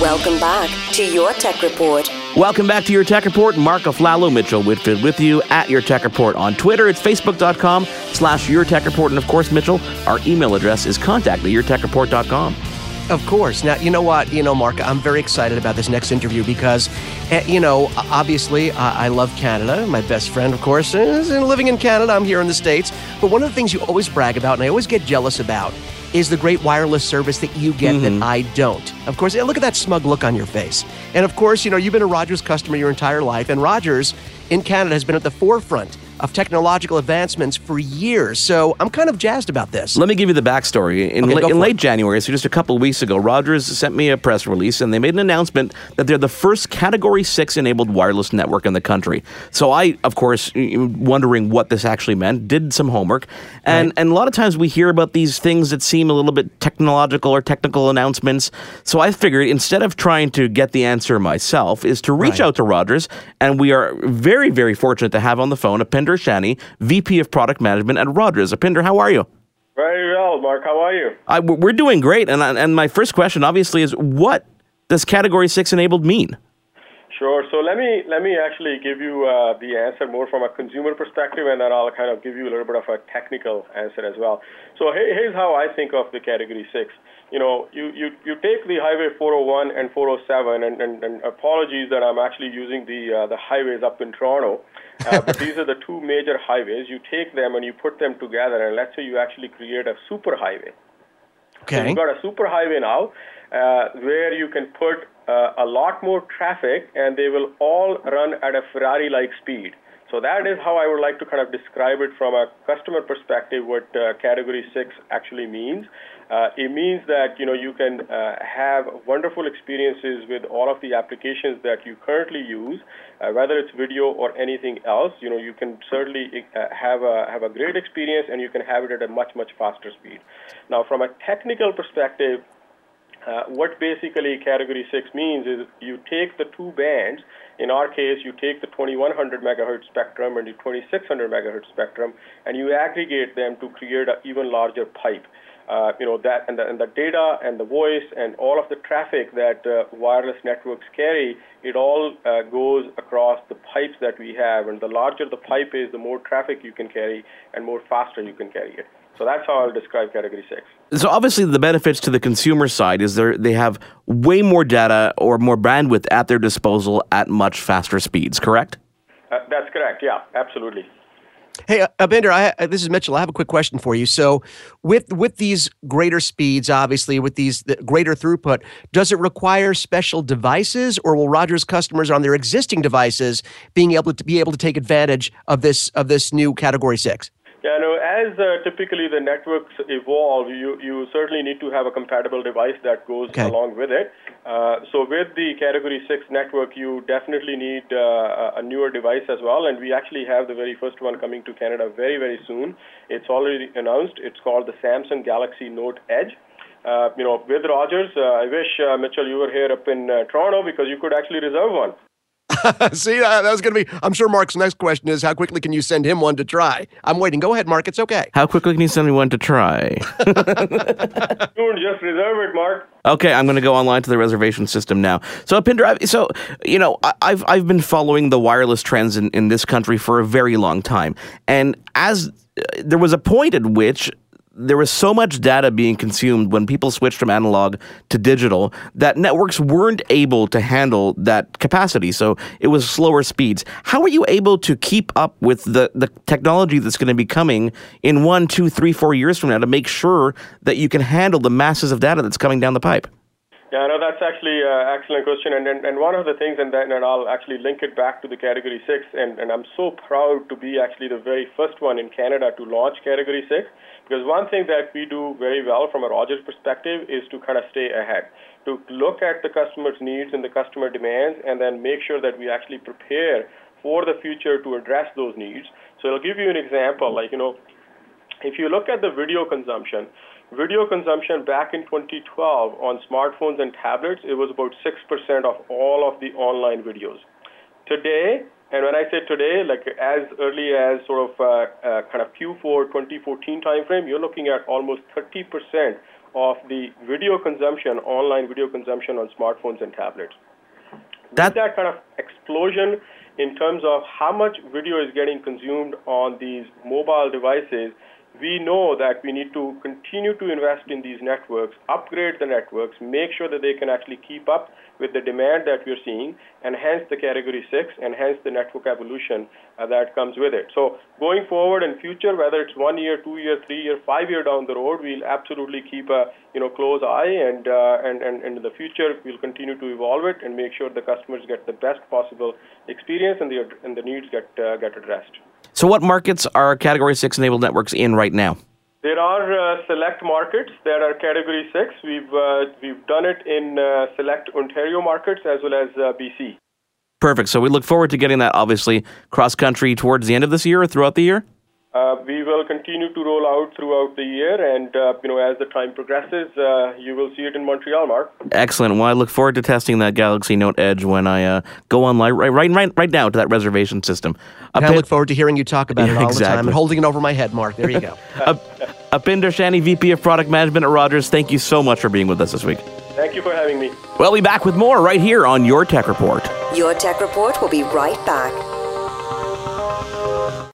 Welcome back to Your Tech Report. Welcome back to Your Tech Report. Mark Aflalo, Mitchell Whitfield with you at Your Tech Report on Twitter. It's facebook.com slash Your Tech Report. And of course, Mitchell, our email address is contact at yourtechreport.com. Of course. Now, you know what? You know, Mark, I'm very excited about this next interview because, eh, you know, obviously, I love Canada. My best friend, of course, is living in Canada. I'm here in the States. But one of the things you always brag about, and I always get jealous about, is the great wireless service that you get mm-hmm. that I don't. Of course, look at that smug look on your face. And of course, you know, you've been a Rogers customer your entire life, and Rogers in Canada has been at the forefront of technological advancements for years. So I'm kind of jazzed about this. Let me give you the backstory. In, okay, la- in late January, so just a couple of weeks ago, Rogers sent me a press release and they made an announcement that they're the first Category 6 enabled wireless network in the country. So I, of course, wondering what this actually meant, did some homework. And, right. and a lot of times we hear about these things that seem a little bit technological or technical announcements. So I figured instead of trying to get the answer myself, is to reach right. out to Rogers. And we are very, very fortunate to have on the phone Upinder Upinder Saini, VP of Product Management at Rogers. Upinder, how are you? Very well, Mark. How are you? I, we're doing great. And, and my first question, obviously, is what does Category 6 enabled mean? Sure. So let me let me actually give you uh, the answer more from a consumer perspective, and then I'll kind of give you a little bit of a technical answer as well. So here's how I think of the Category Six you know, you, you, you take the Highway 401 and 407, and, and, and apologies that I'm actually using the uh, the highways up in Toronto, uh, but these are the two major highways. You take them and you put them together, and let's say you actually create a super highway. Okay. So you've got a super highway now, uh, where you can put a lot more traffic, and they will all run at a Ferrari-like speed. So that is how I would like to kind of describe it from a customer perspective, what uh, Category 6 actually means. Uh, it means that you know you can uh, have wonderful experiences with all of the applications that you currently use, uh, whether it's video or anything else. You know you can certainly uh, have a have a great experience, and you can have it at a much much faster speed. Now, from a technical perspective, uh, what basically Category 6 means is you take the two bands. In our case, you take the 2100 megahertz spectrum and the 2600 megahertz spectrum, and you aggregate them to create an even larger pipe uh, you know that and the, and the data and the voice and all of the traffic that uh, wireless networks carry, it all uh, goes across the pipes that we have. And the larger the pipe is, the more traffic you can carry and more faster you can carry it. So that's how I'll describe Category Six. So obviously, the benefits to the consumer side is they they have way more data or more bandwidth at their disposal at much faster speeds. Correct? Uh, that's correct. Yeah, absolutely. Hey, Upinder, I, uh, this is Mitchell. I have a quick question for you. So, with with these greater speeds, obviously, with these the greater throughput, does it require special devices, or will Rogers customers on their existing devices being able to be able to take advantage of this of this new Category Six? As uh, typically the networks evolve, you, you certainly need to have a compatible device that goes okay. along with it. Uh, so with the Category 6 network, you definitely need uh, a newer device as well, and we actually have the very first one coming to Canada very, very soon. It's already announced. It's called the Samsung Galaxy Note Edge. Uh, you know, with Rogers, uh, I wish, uh, Mitchell, you were here up in Toronto because you could actually reserve one. See, that, that was going to be. I'm sure Mark's next question is how quickly can you send him one to try? I'm waiting. Go ahead, Mark. It's okay. How quickly can you send me one to try? Soon, just reserve it, Mark. Okay, I'm going to go online to the reservation system now. So, Pinder, so you know, I've I've been following the wireless trends in, in this country for a very long time, and as uh, there was a point at which there was so much data being consumed when people switched from analog to digital that networks weren't able to handle that capacity. So it was slower speeds. How are you able to keep up with the, the technology that's going to be coming in one, two, three, four years from now to make sure that you can handle the masses of data that's coming down the pipe? Yeah, no, that's actually an uh, excellent question. And, and, and one of the things, and then and I'll actually link it back to the Category 6, and, and I'm so proud to be actually the very first one in Canada to launch Category 6. Because one thing that we do very well from a Rogers perspective is to kind of stay ahead, to look at the customer's needs and the customer demands, and then make sure that we actually prepare for the future to address those needs. So I'll give you an example. Like, you know, if you look at the video consumption, video consumption back in 2012 on smartphones and tablets, it was about 6% of all of the online videos. Today, and when I say today, like as early as sort of uh, uh, kind of Q4 2014 timeframe, you're looking at almost 30% of the video consumption, online video consumption on smartphones and tablets. That, that kind of explosion in terms of how much video is getting consumed on these mobile devices, we know that we need to continue to invest in these networks, upgrade the networks, make sure that they can actually keep up with the demand that we're seeing, and hence the category 6 and hence the network evolution uh, that comes with it. So going forward in future, whether it's one year, two year, three year, five year down the road, we'll absolutely keep a you know close eye and uh, and, and, and in the future we'll continue to evolve it and make sure the customers get the best possible experience and the and the needs get uh, get addressed. So, what markets are Category 6 enabled networks in right now? There are uh, select markets that are Category 6. We've, uh, we've done it in uh, select Ontario markets as well as uh, BC. Perfect. So, we look forward to getting that, obviously, cross country towards the end of this year or throughout the year? Uh, we will continue to roll out throughout the year, and uh, you know, as the time progresses, uh, you will see it in Montreal, Mark. Excellent. Well, I look forward to testing that Galaxy Note Edge when I uh, go online right, right, right, right now to that reservation system. And I look forward to hearing you talk about it all exactly. the time and holding it over my head, Mark. There you go. Upinder Saini, VP of Product Management at Rogers. Thank you so much for being with us this week. Thank you for having me. We'll be back with more right here on Your Tech Report. Your Tech Report will be right back.